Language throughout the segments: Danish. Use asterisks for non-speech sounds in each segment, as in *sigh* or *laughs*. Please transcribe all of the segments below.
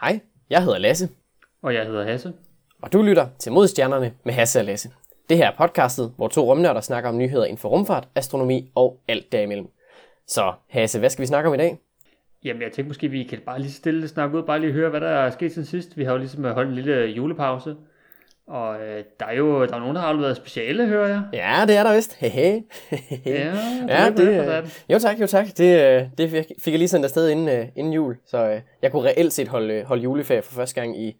Hej, jeg hedder Lasse, Og jeg hedder Hasse. og du lytter til Modstjernerne med Hasse og Lasse. Det her er podcastet, hvor to rumnørder snakker om nyheder inden for rumfart, astronomi og alt derimellem. Så Hasse, hvad skal vi snakke om i dag? Jamen, jeg tænkte måske, vi kan bare lige stille snakke ud, bare lige høre, hvad der er sket siden sidst. Vi har jo ligesom holdt en lille julepause. Og øh, der er jo der er nogen, der har afleveret speciale, hører jeg. Ja, det er der vist. Hehe. Ja, *laughs* ja, det, øh, jo tak, jo tak. Det, øh, det fik jeg lige sendt afsted inden, øh, inden jul, så øh, jeg kunne reelt set holde, holde juleferie for første gang i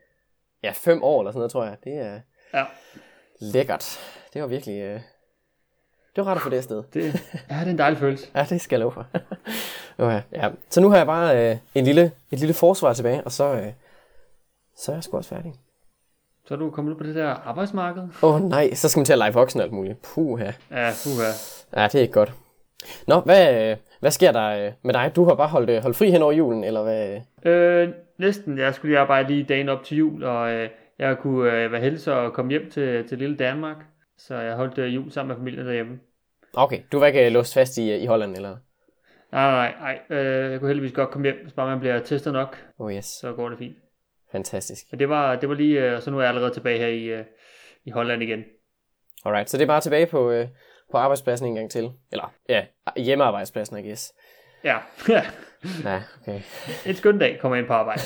ja, fem år eller sådan noget, tror jeg. Det er Ja, lækkert. Det var virkelig... Øh, det var rart at få det afsted. det, ja, det er en dejlig følelse. *laughs* Ja, det skal jeg love for. *laughs* okay, ja. Så nu har jeg bare øh, en lille, et lille forsvar tilbage, og så, øh, så er jeg sgu også færdig. Så er du kommet ud på det der arbejdsmarked. Åh oh, nej, så skal man til at lege voksen og alt muligt. Puh, ja. Ja, uha. ja, det er ikke godt. Nå, hvad, hvad sker der øh, med dig? Du har bare holdt, øh, holdt fri hen over julen, eller hvad? Øh, næsten. Jeg skulle lige arbejde lige dagen op til jul, og øh, jeg kunne øh, være heldig at komme hjem til, til lille Danmark. Så jeg holdt øh, jul sammen med familien derhjemme. Okay, du var ikke øh, låst fast i, i Holland, eller? Nej, nej, nej. Øh, jeg kunne heldigvis godt komme hjem, hvis bare man bliver testet nok, Oh yes, så går det fint. Fantastisk. Men det var, det var lige, øh, så nu er jeg allerede tilbage her i, øh, i Holland igen. Alright, så det er bare tilbage på, øh, på arbejdspladsen en gang til. Eller, ja, hjemmearbejdspladsen, I guess. Ja, ja. *laughs* Ja, okay. en skøn dag kommer jeg ind på arbejde.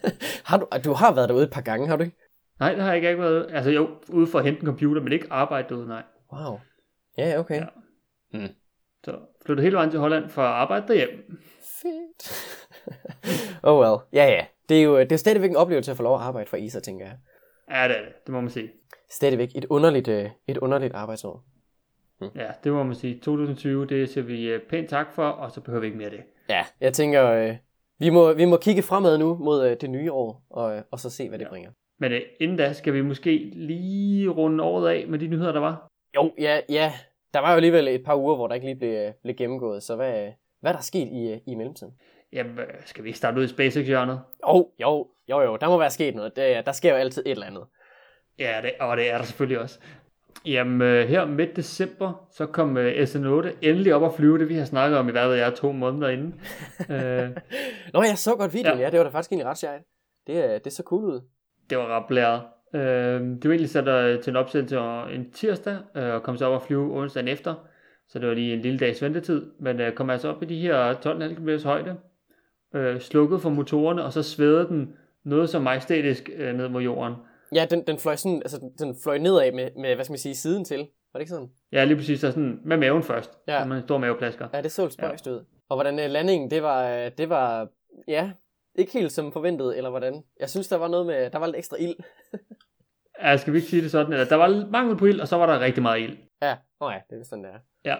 *laughs* har du, du har været derude et par gange, har du ikke? Nej, det har jeg ikke været. Altså jo, ude for at hente en computer, men ikke arbejde derude, nej. Wow. Ja, okay. Ja. Så flyttede hele vejen til Holland for at arbejde derhjemme. Fedt. *laughs* oh well. Ja, ja. Det er jo det er stadigvæk en oplevelse at få lov at arbejde for ISA, tænker jeg. Ja, det er det. Det må man sige. Stadigvæk et underligt, øh, et underligt arbejdsår. Ja, det må man sige. 2020, det siger vi øh, pænt tak for, og så behøver vi ikke mere det. Ja, jeg tænker, øh, vi, må, vi må kigge fremad nu mod øh, det nye år, og, øh, og så se, hvad det Ja. bringer. Men øh, inden da skal vi måske lige runde året af med de nyheder, der var. Jo, ja, ja. Der var jo alligevel et par uger, hvor der ikke lige blev, blev gennemgået, så hvad, hvad er der sket i, i mellemtiden? Jamen, øh, skal vi ikke starte ud i SpaceX-hjørnet? Jo, jo, jo, jo, der må være sket noget. Det, der sker jo altid et eller andet. Ja, det, og det er der selvfølgelig også. Jamen, øh, her midt december, så kom øh, SN8 endelig op at flyve, det vi har snakket om i, hvad ved jeg, to måneder inden. *laughs* øh, Nå, jeg så godt videoen, ja. Ja. det var da faktisk egentlig ret sjovt. Det, det så cool ud. det var ret blæret. Øh, det var egentlig sat til en opsendelse en tirsdag, øh, og kom så op at flyve onsdagen efter. Så det var lige en lille dags ventetid, men øh, kom altså op i de her 12,5 km højde, øh, slukket for motorerne, og så svævede den noget så majestætisk øh, ned mod jorden. Ja, den, den fløj sådan, altså den- den fløj nedad med, med, hvad skal man sige, siden til. Var det ikke sådan? Ja, lige præcis, så sådan med maven først, Ja. ja. med en stor maveplasker. Ja, det så spøjst ud. Og hvordan øh, landingen, det var, øh, det var, ja, ikke helt som forventet, eller hvordan? Jeg synes, der var noget med, der var lidt ekstra ild. Ja, skal vi ikke sige det sådan, eller der var mangel på ild, og så var der rigtig meget ild. Ja, åh ja, det er sådan, det er. Ja.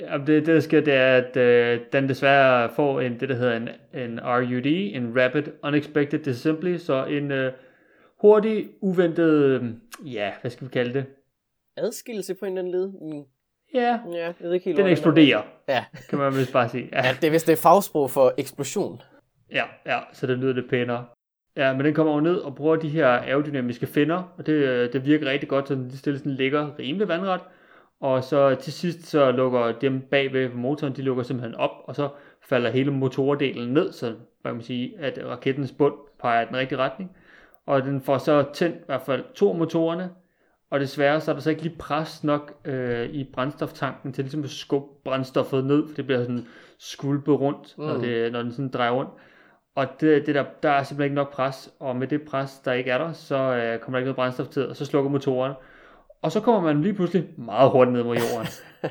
Ja det, det, der sker, det er, at øh, den desværre får en, det, der hedder en, en RUD, en Rapid Unexpected Disassembly, så en øh, hurtig, uventet, øh, ja, hvad skal vi kalde det? Adskillelse på en eller anden led. Mm, Ja, ja, jeg ved ikke helt, den eksploderer, Ja. kan man vist bare sige. Ja, *laughs* ja, det er vist det er fagsprog for eksplosion. ja, ja, så det lyder lidt pænere. Ja, men den kommer jo ned og bruger de her aerodynamiske finner, og det, øh, det virker rigtig godt, så den stille sådan ligger rimelig vandret. Og så til sidst, så lukker dem bagved på motoren, de lukker simpelthen op, og så falder hele motordelen ned, så man kan sige, at rakettens bund peger i den rigtige retning. Og den får så tændt i hvert fald to af motorerne, og desværre så er der så ikke lige pres nok øh, i brændstoftanken til ligesom at skubbe brændstoffet ned, for det bliver sådan skvulpet rundt, mm. når, det, når den sådan drejer rundt. Og det, det der, der er simpelthen ikke nok pres, og med det pres, der ikke er der, så øh, kommer der ikke noget brændstof til, og så slukker motoren. Og så kommer man lige pludselig meget hurtigt ned mod jorden. *laughs*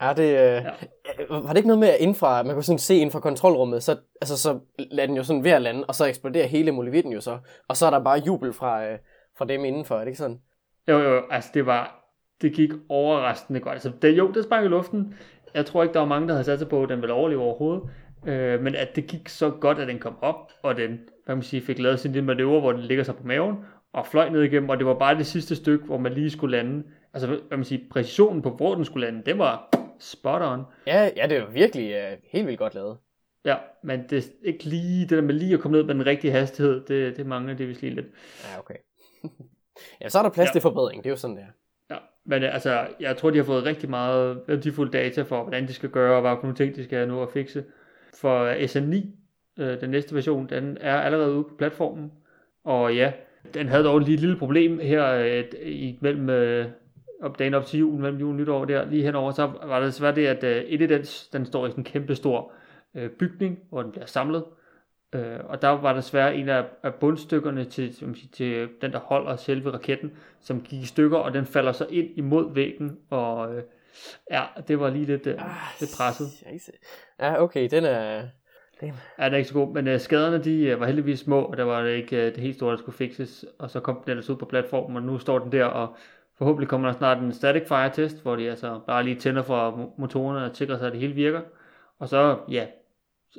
Er det, øh, ja. var det ikke noget med at indfra, man kunne sådan se inden fra kontrolrummet, så, altså, så lader den jo sådan ved at lande, og så eksploderer hele molevitten jo så, og så er der bare jubel fra, øh, fra dem indenfor, er det ikke sådan? Jo, jo, altså det var, det gik overraskende godt. Altså, det, jo, det sprang i luften. Jeg tror ikke, der var mange, der havde sat sig på, at den ville overleve overhovedet. Øh, men at det gik så godt, at den kom op, og den, hvad man sige, fik lavet sin lille manøvre, hvor den ligger sig på maven, og fløj ned igennem, og det var bare det sidste stykke, hvor man lige skulle lande. Altså, hvad man sige, præcisionen på, hvor den skulle lande, det var spot on. Ja, ja det jo virkelig øh, helt vildt godt lavet. Ja, men det er ikke lige, det der med lige at komme ned med den rigtige hastighed, det, det mangler det vist lige lidt. Ja, okay. *laughs* ja, så er der plads ja. Ja. til forbedring, det er jo sådan, det er. Ja, men øh, altså, jeg tror, de har fået rigtig meget værdifuld data for, hvordan de skal gøre, og hvad for nogle ting, de skal nå at fikse. For SN9, Øh, den næste version, den er allerede ude på platformen. Og ja, den havde dog lige et lille problem her øh, i, mellem øh, op dagen op til jul, mellem jul og nytår der, lige henover, så var det desværre det, at øh, evidens, den står i sådan en kæmpe stor øh, bygning, hvor den bliver samlet. Øh, og der var desværre en af, af bundstykkerne til, som siger, til den, der holder selve raketten, som gik i stykker, og den falder så ind imod væggen, og øh, ja, det var lige lidt, øh, ah, lidt presset. Scheisse. Ja, okay, den er... Ja, den er ikke så god, men øh, skaderne de øh, var heldigvis små, og der var det ikke øh, det helt store, der skulle fikses, og så kom den ellers ud på platformen, og nu står den der, og forhåbentlig kommer der snart en static fire test, hvor de altså bare lige tænder for motorerne og sikrer sig, at det hele virker. Og så, ja,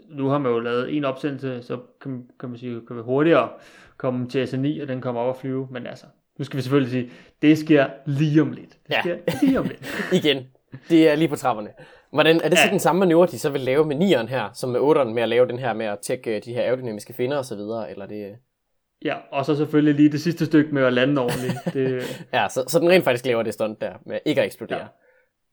nu har man jo lavet en opsendelse, så kan, kan man sige, kan vi hurtigere komme til SN9, og den kommer op og flyve, men altså, nu skal vi selvfølgelig sige, det sker lige om lidt. Det sker ja. lige om lidt. *laughs* Igen, det er lige på trapperne. Hvordan, er det så ja. den samme manøvre, de så vil lave med 9'eren her, som med 8'eren med at lave den her med at tjekke øh, de her aerodynamiske finder og så videre, eller det... Ja, og så selvfølgelig lige det sidste stykke med at lande ordentligt. Det... *laughs* ja, så, så den rent faktisk laver det stunt der, med ikke at eksplodere. Ja,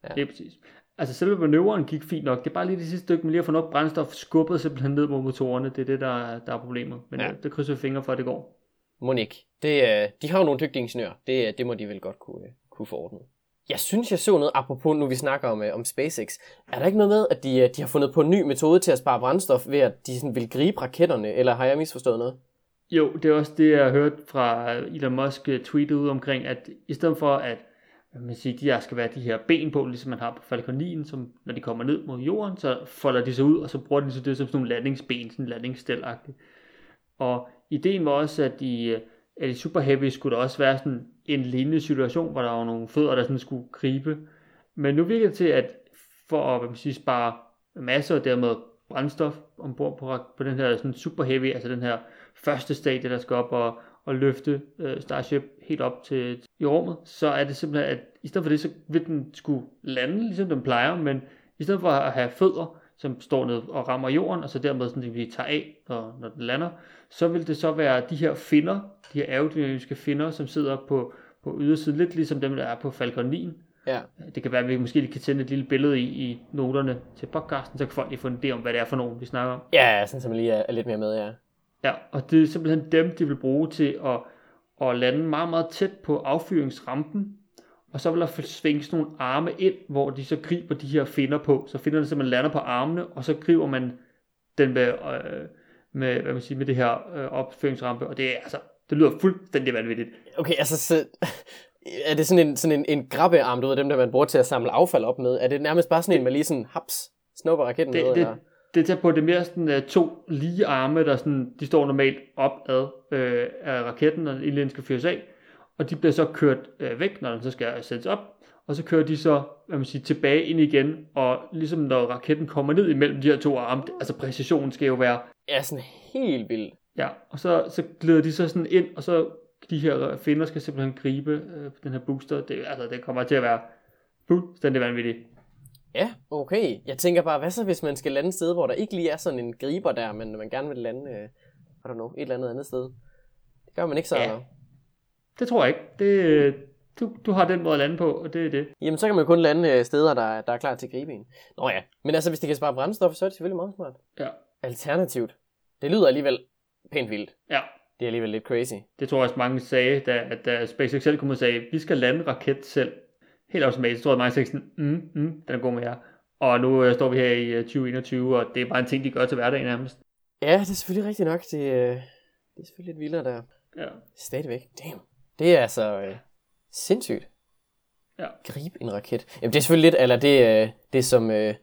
ja. det er præcis. Altså selve manøvren gik fint nok. Det er bare lige det sidste stykke med lige at få nok brændstof skubbet simpelthen ned mod motorerne. Det er det, der, der er problemet. Men ja. det krydser fingre for, at det går. Monik, det, øh, de har jo nogle dygtige ingeniører. Det, det må de vel godt kunne, kunne få ordnet. Jeg synes, jeg så noget, apropos nu vi snakker om, øh, om SpaceX. Er der ikke noget med, at de, øh, de har fundet på en ny metode til at spare brændstof, ved at de sådan vil gribe raketterne, eller har jeg misforstået noget? Jo, det er også det, jeg har hørt fra øh, Elon Musk øh, tweetet ud omkring, at i stedet for at man siger, de her skal være de her ben på, ligesom man har på Falcon 9, som når de kommer ned mod jorden, så folder de sig ud, og så bruger de så det som sådan nogle landingsben, sådan landingsstelagtigt. Og ideen var også, at i, øh, at i Super Heavy skulle der også være sådan en lignende situation, hvor der var nogle fødder, der sådan skulle gribe. Men nu virker det til, at for at hvad man siger, spare masser og dermed brændstof ombord på, på den her sådan super heavy, altså den her første stadie, der skal op og, og løfte øh, Starship helt op til i rummet, så er det simpelthen, at i stedet for det, så vil den skulle lande, ligesom den plejer, men i stedet for at have fødder, som står ned og rammer jorden, og så dermed sådan, at vi tager af, når, når den lander, så vil det så være de her finder, de her aerodynamiske finder, som sidder på, på ydersiden, lidt ligesom dem, der er på Falcon 9. Ja. Det kan være, at vi måske lige kan sende et lille billede i, i noterne til podcasten, så kan folk lige få en idé om, hvad det er for nogen, vi snakker om. Ja, sådan så man lige er, er lidt mere med, ja. Ja, og det er simpelthen dem, de vil bruge til at, at lande meget, meget tæt på affyringsrampen, og så vil der svinge sådan nogle arme ind, hvor de så griber de her finder på. Så finderne simpelthen lander på armene, og så griber man den med, øh, med, hvad man siger, med det her øh, opføringsrampe, og det er altså, det lyder fuldstændig vanvittigt. Okay, altså, så, *laughs* er det sådan en, sådan en, en grabbearm, du ved, dem der man bruger til at samle affald op med? Er det nærmest bare sådan en, man lige sådan, haps, snupper raketten det, med? Det, eller? det er på det mere sådan uh, to lige arme, der sådan, de står normalt opad øh, af raketten, når den skal fyres af, og de bliver så kørt øh, væk, når den så skal sættes op, og så kører de så, hvad man siger, tilbage ind igen, og ligesom når raketten kommer ned imellem de her to arme, altså præcisionen skal jo være... Ja, sådan helt vildt. Ja, og så, så glider de så sådan ind, og så de her finder skal simpelthen gribe øh, den her booster. Det, altså, det kommer til at være fuldstændig vanvittigt. Ja, okay. Jeg tænker bare, hvad så hvis man skal lande et sted, hvor der ikke lige er sådan en griber der, men man gerne vil lande, øh, I don't know, et eller andet andet sted. Det gør man ikke så, ja. Det tror jeg ikke. Det, du, du har den måde at lande på, og det er det. Jamen, så kan man kun lande øh, steder, der, der er klar til at gribe en. Nå ja, men altså, hvis det kan spare brændstof, så er det selvfølgelig meget smart. Ja. Alternativt. Det lyder alligevel pænt vildt. Ja. Det er alligevel lidt crazy. Det tror jeg også mange sagde, da, at da SpaceX selv kom og sagde, vi skal lande raket selv. Helt automatisk, tror jeg mange sagde sådan, mm, mm, den er god med jer. Og nu uh, står vi her i uh, 2021, og det er bare en ting, de gør til hverdag nærmest. Ja, det er selvfølgelig rigtigt nok. Det, uh, det er selvfølgelig lidt vildere der. Ja. Stadigvæk. Damn. Det er altså uh, sindssygt. Ja. Grib en raket. Jamen det er selvfølgelig lidt, eller det, uh, det som, uh,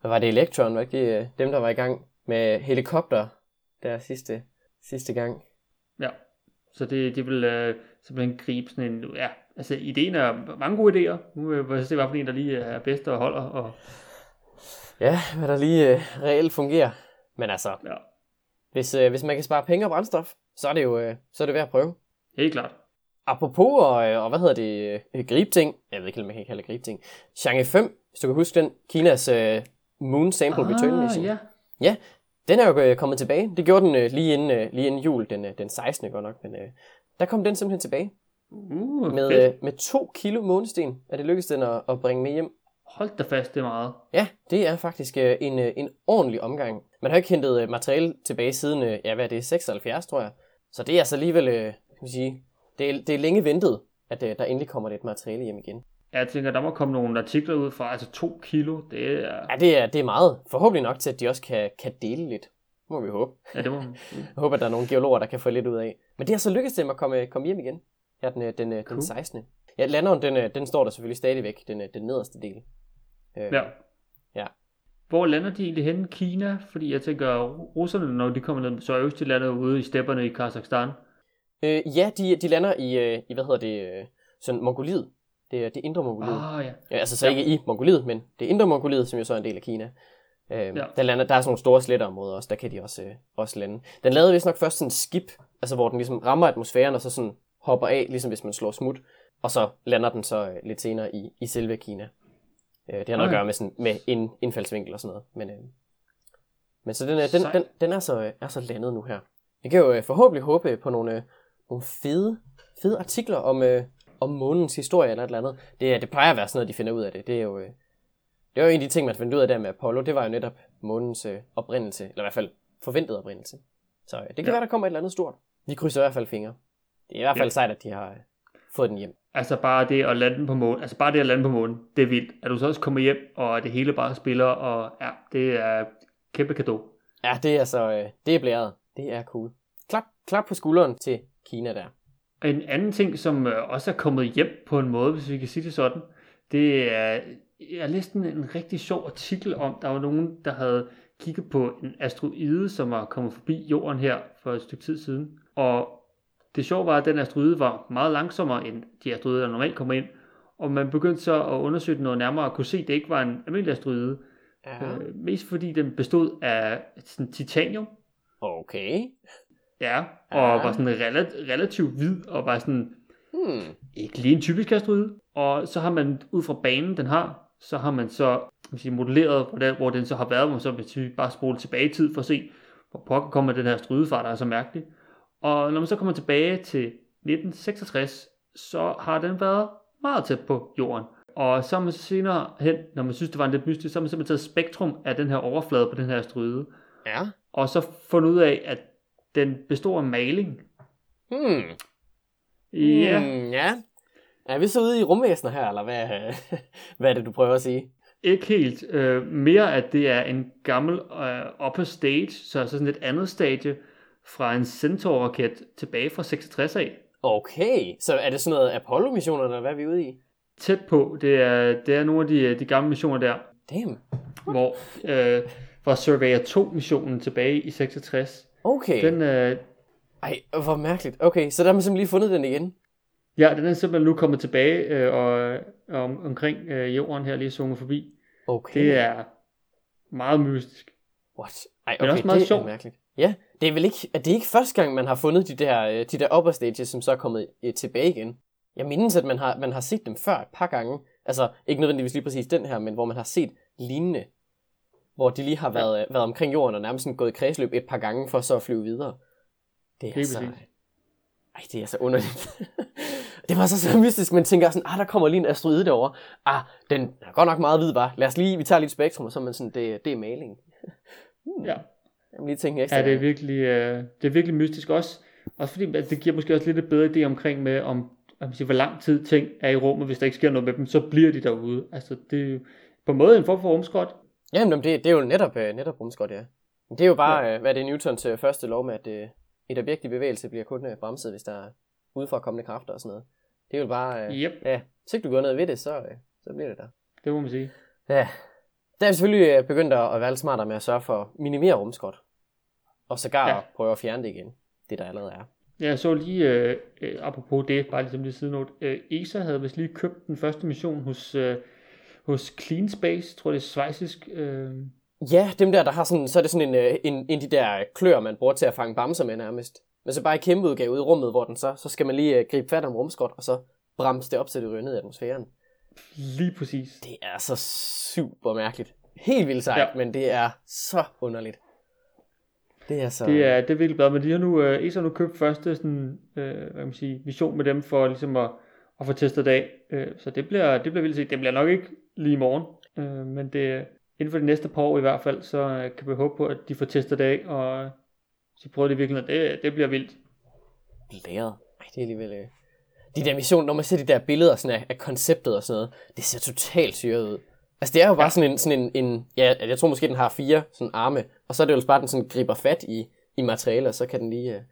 hvad var det, Electron, var ikke det, uh, dem der var i gang med helikopter der sidste, sidste gang. Ja, så det, det vil uh, simpelthen gribe sådan en, ja, altså ideen er mange gode idéer. Nu vil jeg se, hvad for en, der lige er bedst og holder. Og... Ja, hvad der lige uh, reelt fungerer. Men altså, ja. hvis, uh, hvis man kan spare penge og brændstof, så er det jo uh, så er det værd at prøve. Helt klart. Apropos og, og hvad hedder det, uh, gribting, jeg ved ikke, om man kan kalde det gribting. Chang'e 5, hvis du kan huske den, Kinas uh, Moon Sample ah, Return Mission. Ja. ja, den er jo kommet tilbage. Det gjorde den uh, lige, inden, uh, lige inden jul, den, uh, den 16. godt nok, men uh, der kom den simpelthen tilbage. Uh, med, fedt. uh, med to kilo månesten er det lykkedes den at, at bringe med hjem. hold da fast, det er meget. Ja, det er faktisk øh, en, øh, en ordentlig omgang. Man har ikke hentet øh, materiale tilbage siden, øh, ja hvad er det, 76 tror jeg. Så det er altså alligevel, øh, kan man sige, det er, det er længe ventet, at øh, der endelig kommer lidt materiale hjem igen. Jeg tænker, der må komme nogle artikler ud fra, altså to kilo, det er... Ja, det er, det er meget. Forhåbentlig nok til, at de også kan, kan dele lidt. Må vi håbe. Ja, det må *laughs* Jeg håber, at der er nogle geologer, der kan få lidt ud af. Men det har så lykkedes dem at komme, komme hjem igen. Ja, den, øh, den, den, Cool. den 16. Ja, landeren, den, øh, den står der selvfølgelig stadigvæk, den, øh, den nederste del. Øh, Ja. Ja. Hvor lander de egentlig henne? Kina? Fordi jeg tænker, russerne, når de kommer ned, så er øst, de lander ude i stepperne i Kazakhstan. Øh, ja, de, de lander i, øh, i, hvad hedder det, øh, sådan Mongoliet. Det er det indre Mongoliet. Ah, ja. Ja, altså så Ja. ikke i Mongoliet, men det indre Mongoliet, som jo så er en del af Kina. Øh, Ja. der, lander, der er sådan nogle store sletteområder også, der kan de også, øh, også lande. Den lavede vist nok først sådan en skib, altså hvor den ligesom rammer atmosfæren, og så sådan hopper af, ligesom hvis man slår smut, og så lander den så øh, lidt senere i, i selve Kina. Øh, det har noget at Okay. gøre med, sådan, med ind, indfaldsvinkel og sådan noget. Men, øh, men så den, øh, den, den, den er, så, øh, er så landet nu her. Vi kan jo øh, forhåbentlig håbe på nogle, øh, nogle fede, fede artikler om, øh, om månens historie eller et eller andet. Det, det plejer at være sådan noget, de finder ud af det. Det er jo, øh, det er jo en af de ting, man fandt ud af der med Apollo. Det var jo netop månens øh, oprindelse, eller i hvert fald forventet oprindelse. Så øh, det kan Ja. være, der kommer et eller andet stort. Vi krydser i hvert fald fingre. Det er i hvert fald Ja. sejt, at de har øh, fået den hjem. Altså bare det at lande på månen, altså bare det at lande på månen, det er vildt. At du så også kommer hjem, og det hele bare spiller, og ja, det er kæmpe kado. Ja, det er så, øh, det er blæret. Det er cool. Klap, klap på skulderen til Kina der. En anden ting, som øh, også er kommet hjem på en måde, hvis vi kan sige det sådan, det er, jeg læste en, en rigtig sjov artikel om, der var nogen, der havde kigget på en asteroide, som var kommet forbi jorden her for et stykke tid siden. Og det sjove var, at den asteroide var meget langsommere end de asteroider, der normalt kommer ind. Og man begyndte så at undersøge den noget nærmere og kunne se, at det ikke var en almindelig asteroide. Ja. Øh, mest fordi den bestod af sådan titanium, Okay. Ja, og Ja. var sådan relativt, relativt hvid, og var sådan Hmm. ikke lige en typisk asteroide. Og så har man ud fra banen, den har, så har man så man sige, modelleret, hvor den, hvor den så har været, hvor så hvis vi bare spole tilbage i tid for at se, hvor pokker kommer den her asteroidefart, der er så mærkelig. Og når man så kommer tilbage til 1966, så har den været meget tæt på jorden. Og så har man så senere hen, når man synes, det var en lidt mystisk, så har man simpelthen taget spektrum af den her overflade på den her asteroide, Ja. og så fundet ud af, at den består af maling. Hmm. Ja, Hmm, ja. Er vi så ude i rumvæsener her, eller hvad, *laughs* hvad er det, du prøver at sige? Ikke helt. Øh, mere at det er en gammel øh, upper stage, så altså sådan et andet stadie fra en Centaur-raket tilbage fra 66 af. Okay, så er det sådan noget Apollo-missioner, eller hvad er vi ude i? Tæt på, det er, det er nogle af de, de gamle missioner der, Damn. hvor øh, fra Surveyor 2-missionen tilbage i 66. Okay. Den, øh, Ej, hvor mærkeligt. Okay, så der har man simpelthen lige fundet den igen. ja, den er simpelthen nu kommet tilbage øh, og, og om, omkring øh, jorden her lige sunget forbi. Okay. Det er meget mystisk. What? Ej, Men okay, også meget det sjovt. er mærkeligt. Ja, det er vel ikke, er det ikke første gang, man har fundet de der, øh, de der upper stages, som så er kommet øh, tilbage igen? Jeg mindes, at man har, man har set dem før et par gange. Altså, ikke nødvendigvis lige præcis den her, men hvor man har set lignende. Hvor de lige har været, øh, været omkring jorden og nærmest sådan gået i kredsløb et par gange for så at flyve videre. Det er Lige så... præcis. Ej, det er så underligt. *laughs* det var så, så mystisk, man tænker sådan, ah, der kommer lige en asteroide derovre. Ah, den er godt nok meget hvid, var. Lad os lige, vi tager lidt spektrum, og så er man sådan, det, det er maling. *laughs* hmm. Ja. Må lige tænke ekstra. Ja, det er virkelig, øh, det er virkelig mystisk også. Også fordi det giver måske også lidt et bedre idé omkring med, om, om siger, hvor lang tid ting er i rummet, hvis der ikke sker noget med dem, så bliver de derude. Altså, det er på en måde en form for rumskrot. Jamen, det, det er jo netop, øh, netop rumskot, ja. Men Det er jo bare, ja. hvad er det Newtons øh, første lov med, at øh, et objekt i bevægelse bliver kun øh, bremset, hvis der er udefra kommende kræfter og sådan noget. Det er jo bare, øh, Yep, ja, hvis ikke du gør noget ved det, så, øh, så bliver det der. det må man sige. Ja, der er vi selvfølgelig øh, begyndt at at være lidt smartere med at sørge for at minimere rumskot. Og sågar Ja. ja. prøve at fjerne det igen, det der allerede er. Jeg så lige, øh, øh, apropos det, bare ligesom lige sidenote, øh, ESA havde vist lige købt den første mission hos, øh, hos Clean Space, tror det er svejsisk. Øh, Ja, dem der, der har sådan, så er det sådan en, øh, en, en de der klør, man bruger til at fange bamser med nærmest. Men så bare i kæmpe udgave ude i rummet, hvor den så, så skal man lige øh, gribe fat om rumskot, og så bremse det op, så det ryger ned i atmosfæren. lige præcis. Det er så super mærkeligt. Helt vildt sejt, Ja. men det er så underligt. Det er så... Det er, det er virkelig bad, men de har nu, øh, ESA har nu købt første sådan, øh, hvad kan man sige, mission med dem for ligesom at, at få testet det af. Øh, så det bliver, det bliver vildt set. Det bliver nok ikke lige i morgen. Øh, men det, inden for de næste par år i hvert fald, så øh, kan vi håbe på, at de får testet det af, og så prøver det virkelig, det, det bliver vildt. Læret. Ej, det er alligevel... Øh... De der missioner, når man ser de der billeder sådan af, af konceptet og sådan noget, det ser totalt syret ud. Altså det er jo bare ja. sådan en, sådan en, en, ja, jeg tror måske den har fire sådan arme, og så er det jo bare, den sådan griber fat i, i materialer, så kan den lige øh,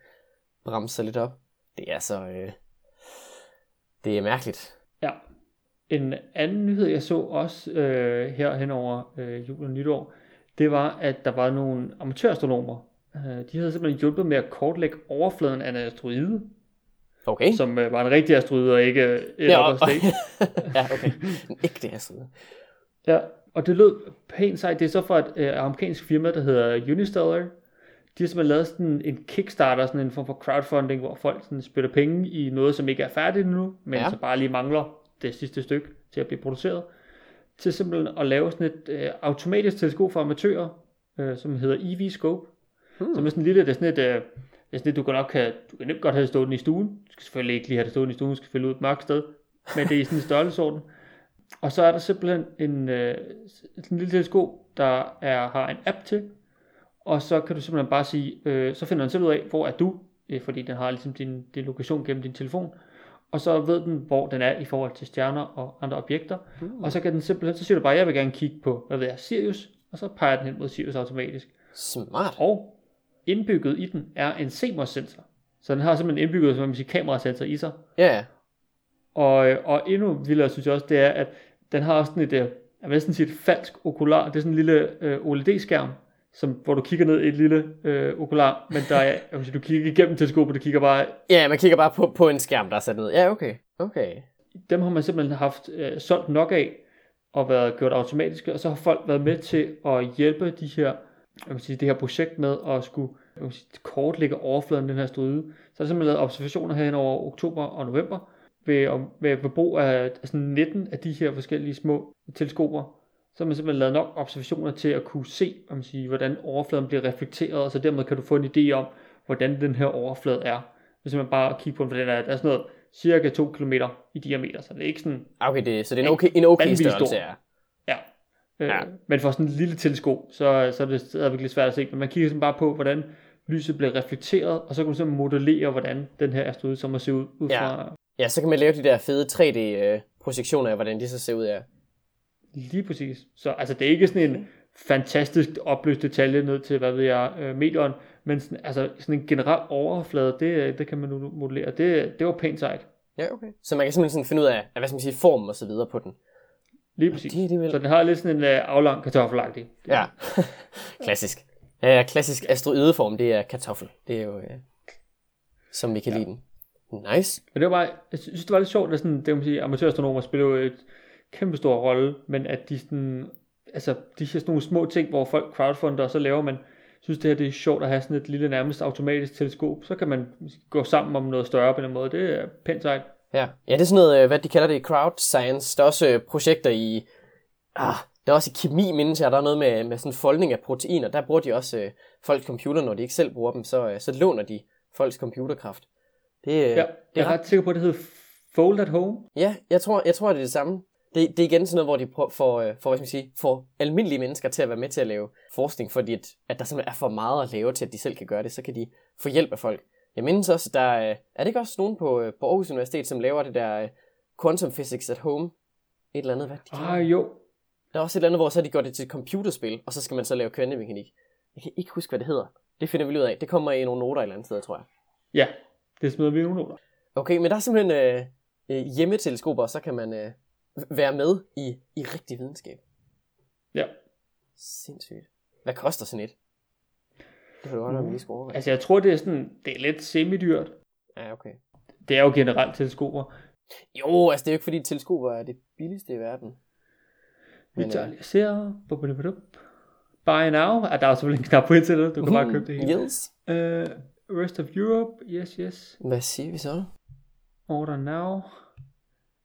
bremse sig lidt op. Det er så, øh, det er mærkeligt. En anden nyhed, jeg så også øh, her hen over øh, jul og nytår, det var, at der var nogle amatørastronomer. Øh, de havde simpelthen hjulpet med at kortlægge overfladen af en asteroide. Okay. Som øh, var en rigtig asteroide, og ikke et ja, og, *laughs* ja, okay. En ægte asteroide. Ja, og det lød pænt sejt. Det er så fra et øh, amerikansk firma, der hedder Unistellar. De har simpelthen lavet sådan en Kickstarter, sådan en form for crowdfunding, hvor folk sådan spytter penge i noget, som ikke er færdigt nu, men ja. så bare lige mangler det sidste stykke til at blive produceret. Til simpelthen at lave sådan et øh, automatisk teleskop for amatører, øh, som hedder EV Scope. Hmm. Som er sådan en lille, det er sådan et, øh, det er sådan et, du kan nok have, du kan nemt godt have det stående i stuen. Du skal selvfølgelig ikke lige have det stående i stuen, du skal fælde ud et mørkt sted. Men det er i sådan en størrelsesorden. Og så er der simpelthen en, øh, sådan en lille teleskop, der er, har en app til, og så kan du simpelthen bare sige, øh, så finder den selv ud af, hvor er du, øh, fordi den har ligesom din, din lokation gennem din telefon, og så ved den, hvor den er i forhold til stjerner og andre objekter, mm. og så kan den simpelthen, så siger du bare, jeg vil gerne kigge på, hvad ved jeg, Sirius, og så peger den hen mod Sirius automatisk. Smart. Og indbygget i den er en CMOS-sensor. Så den har simpelthen indbygget, som man siger, kamerasensor i sig. Ja, yeah. Og, og endnu vildere synes jeg også, det er, at den har også sådan et, øh, jeg vil sådan sige et falsk okular. Det er sådan en lille øh, OLED-skærm, som, hvor du kigger ned i et lille øh, okular, men der er, sige, du kigger igennem teleskopet, du kigger bare... Ja, man kigger bare på, på en skærm, der er sat ned. Ja, okay. okay. Dem har man simpelthen haft øh, solgt nok af, og været gjort automatiske, og så har folk været med til at hjælpe de her, jeg vil sige, det her projekt med at skulle jeg vil sige, kortlægge overfladen den her stryde. Så er der simpelthen lavet observationer her over oktober og november, ved, ved, ved brug af altså 19 af de her forskellige små teleskoper, så har man simpelthen lavet nok observationer til at kunne se, om man siger, hvordan overfladen bliver reflekteret, og så dermed kan du få en idé om, hvordan den her overflade er. Hvis man bare kigger på den, for den er, der er sådan noget cirka 2 km i diameter, så det er ikke sådan... Ah, okay, det, så det er en okay, en okay størrelse, ja. Ja. Øh, ja. Men for sådan en lille teleskop, så, så er det stadigvæk lidt svært at se, men man kigger sådan bare på, hvordan lyset bliver reflekteret, og så kan du simpelthen modellere, hvordan den her asteroide så må se ud, ud ja. fra... Ja, så kan man lave de der fede 3D-projektioner af, hvordan de så ser ud af. Lige præcis. Så altså, det er ikke sådan en fantastisk opløst detalje ned til, hvad ved jeg, øh, meteren, men sådan, altså, sådan en generel overflade, det, det kan man nu modellere. Det, det var pænt sejt. Ja, okay. Så man kan simpelthen sådan finde ud af, hvad skal man sige, formen og så videre på den. Lige præcis. Det, det vel... Så den har lidt sådan en uh, aflang kartoffelagtig. Ja, *laughs* klassisk. Ja, klassisk asteroideform, det er kartoffel. Det er jo, ja, som vi kan ja. lide den. Nice. Men det var bare, jeg synes, det var lidt sjovt, at sådan, det må sige, amatørastronomer spiller jo et kæmpe stor rolle, men at de sådan, altså de her sådan nogle små ting, hvor folk crowdfunder, og så laver man, synes det her det er sjovt at have sådan et lille nærmest automatisk teleskop, så kan man gå sammen om noget større på den måde, det er pænt sejt. Ja. ja, det er sådan noget, øh, hvad de kalder det, crowd science. Der er også øh, projekter i, ah, der er også i kemi, mindes jeg, der er noget med, med sådan foldning af proteiner. Der bruger de også øh, folks computer, når de ikke selv bruger dem, så, øh, så låner de folks computerkraft. Det, øh, ja, jeg er ret sikker på, at det hedder Fold at Home. Ja, jeg tror, jeg tror det er det samme. Det, det er igen sådan noget, hvor de prøver, for, øh, for, hvad skal man sige, for almindelige mennesker til at være med til at lave forskning, fordi at, at der simpelthen er for meget at lave til, at de selv kan gøre det, så kan de få hjælp af folk. Jeg mindes også, der er, er det ikke også nogen på, på Aarhus Universitet, som laver det der Quantum Physics at Home? Et eller andet, hvad de Ah, jo. Der er også et eller andet, hvor så de går det til et computerspil, og så skal man så lave kvantemekanik. Jeg kan ikke huske, hvad det hedder. Det finder vi ud af. Det kommer i nogle noter et eller andet sted, tror jeg. Ja, det smider vi i nogle noter. Okay, men der er simpelthen øh, øh, hjemmeteleskoper, så kan man øh, være med i, i rigtig videnskab. Ja. Sindssygt. Hvad koster sådan et? Det kan du godt, uh. lige skulle Altså, jeg tror, det er sådan, det er lidt semidyrt. Ja, okay. Det er jo generelt teleskoper. Jo, altså det er jo ikke fordi teleskoper er det billigste i verden. Vi tager lige ser. Buy now. Ah, der er selvfølgelig en knap på internettet. Du kan bare købe det hele. Yes. Uh, rest of Europe. Yes, yes. Hvad siger vi så? Order now.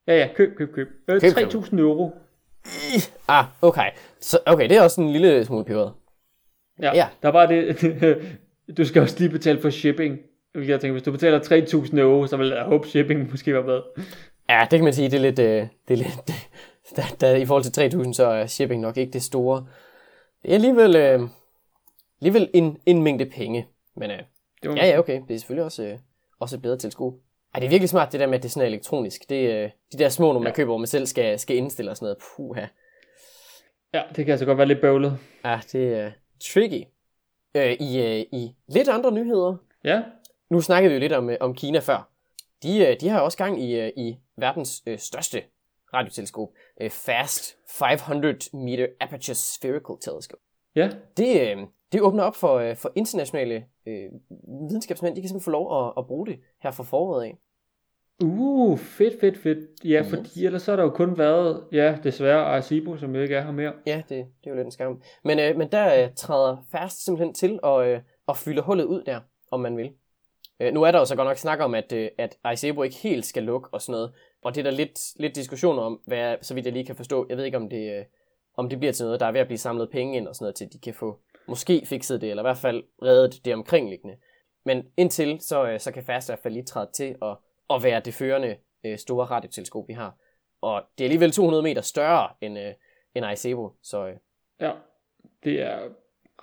Ja, ja, køb, køb, køb. Øh, 3.000 euro. Ah, okay. Så, okay, det er også en lille smule peberet. Ja, ja, der var det. *laughs* du skal også lige betale for shipping. Jeg tænker, hvis du betaler 3.000 euro, så vil jeg håbe shipping måske være med. Ja, det kan man sige, det er lidt, øh, det er lidt, *laughs* da, da, i forhold til 3.000, så er shipping nok ikke det store. Det er alligevel, øh, alligevel en, en mængde penge. Men øh, det ja, ja, okay. Det er selvfølgelig også, øh, også et bedre til sko. Ej, det er virkelig smart, det der med, at det er sådan elektronisk. Det, øh, de der små, når man ja. køber, hvor man selv skal, skal indstille og sådan noget. Puha. Ja, det kan altså godt være lidt bøvlet. Ja, det er uh, tricky. Øh, i, uh, I lidt andre nyheder. Ja. Nu snakkede vi jo lidt om, uh, om Kina før. De, uh, de har også gang i, uh, i verdens uh, største radioteleskop. Uh, Fast 500 meter aperture spherical telescope. Ja. Det, uh, det åbner op for, uh, for internationale uh, videnskabsmænd. De kan simpelthen få lov at, at bruge det her fra foråret af. Uh, fedt, fedt, fedt. Ja, yes. fordi ellers så har der jo kun været, ja, desværre Arecibo, som jo ikke er her mere. Ja, det, det er jo lidt en skam. Men, øh, men der øh, træder Fast simpelthen til at, øh, at fylde hullet ud der, om man vil. Øh, nu er der jo så godt nok snak om, at, øh, at Arecibo ikke helt skal lukke og sådan noget. Og det er der lidt, lidt diskussioner om, hvad, så vidt jeg lige kan forstå. Jeg ved ikke, om det, øh, om det bliver til noget, der er ved at blive samlet penge ind og sådan noget, til de kan få måske fikset det, eller i hvert fald reddet det omkringliggende. Men indtil, så, øh, så kan Fast i hvert fald lige træde til og at være det førende øh, store radioteleskop, vi har. Og det er alligevel 200 meter større end, øh, end Arecibo, så... Ja, det er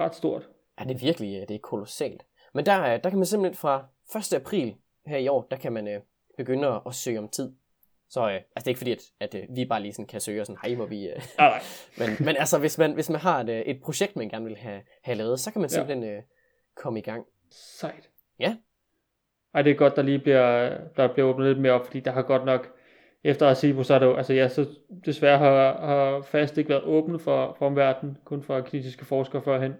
ret stort. Ja, det er virkelig det er kolossalt. Men der, der kan man simpelthen fra 1. april her i år, der kan man begynde at, at søge om tid. Så øh, altså det er ikke fordi, at, at øh, vi bare lige sådan kan søge og sådan, hej, må vi... Øh. Ah, nej. *laughs* men, men altså, hvis man, hvis man har et, øh, et projekt, man gerne vil have, have lavet, så kan man simpelthen ja. øh, komme i gang. Sejt. Ja, ej, det er godt, der lige bliver, der bliver åbnet lidt mere op, fordi der har godt nok, efter Asibo, så er det jo, altså ja, så desværre har, har fast ikke været åbent for, for omverdenen, kun for kinesiske forskere førhen.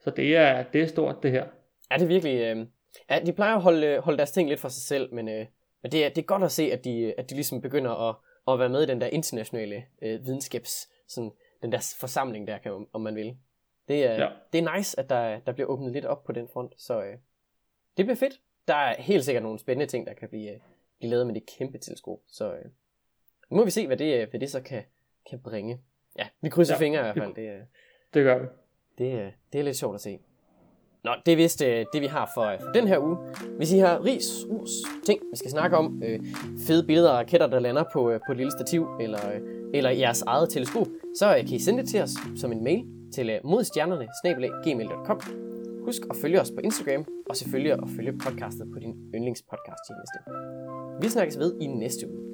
Så det er, det er stort, det her. Ja, det er virkelig, øh, ja, de plejer at holde, holde deres ting lidt for sig selv, men, øh, men det, er, det er godt at se, at de, at de ligesom begynder at, at være med i den der internationale øh, videnskabs, sådan, den der forsamling der, kan, om man vil. Det er, ja. det er nice, at der, der bliver åbnet lidt op på den front, så øh, det bliver fedt der er helt sikkert nogle spændende ting, der kan blive, øh, blive lavet med det kæmpe teleskop. Så øh, nu må vi se, hvad det, øh, hvad det så kan, kan bringe. Ja, vi krydser ja, fingre i hvert fald. Det, øh, det gør vi. Det, det er lidt sjovt at se. Nå, det er vist øh, det, vi har for, øh, for den her uge. Hvis I har ris, rus, ting, vi skal snakke om, øh, fede billeder af raketter, der lander på, øh, på et lille stativ, eller, øh, eller jeres eget teleskop, så øh, kan I sende det til os som en mail til øh, modstjernerne Husk at følge os på Instagram, og selvfølgelig at følge podcastet på din yndlingspodcast tjeneste. Vi snakkes ved i næste uge.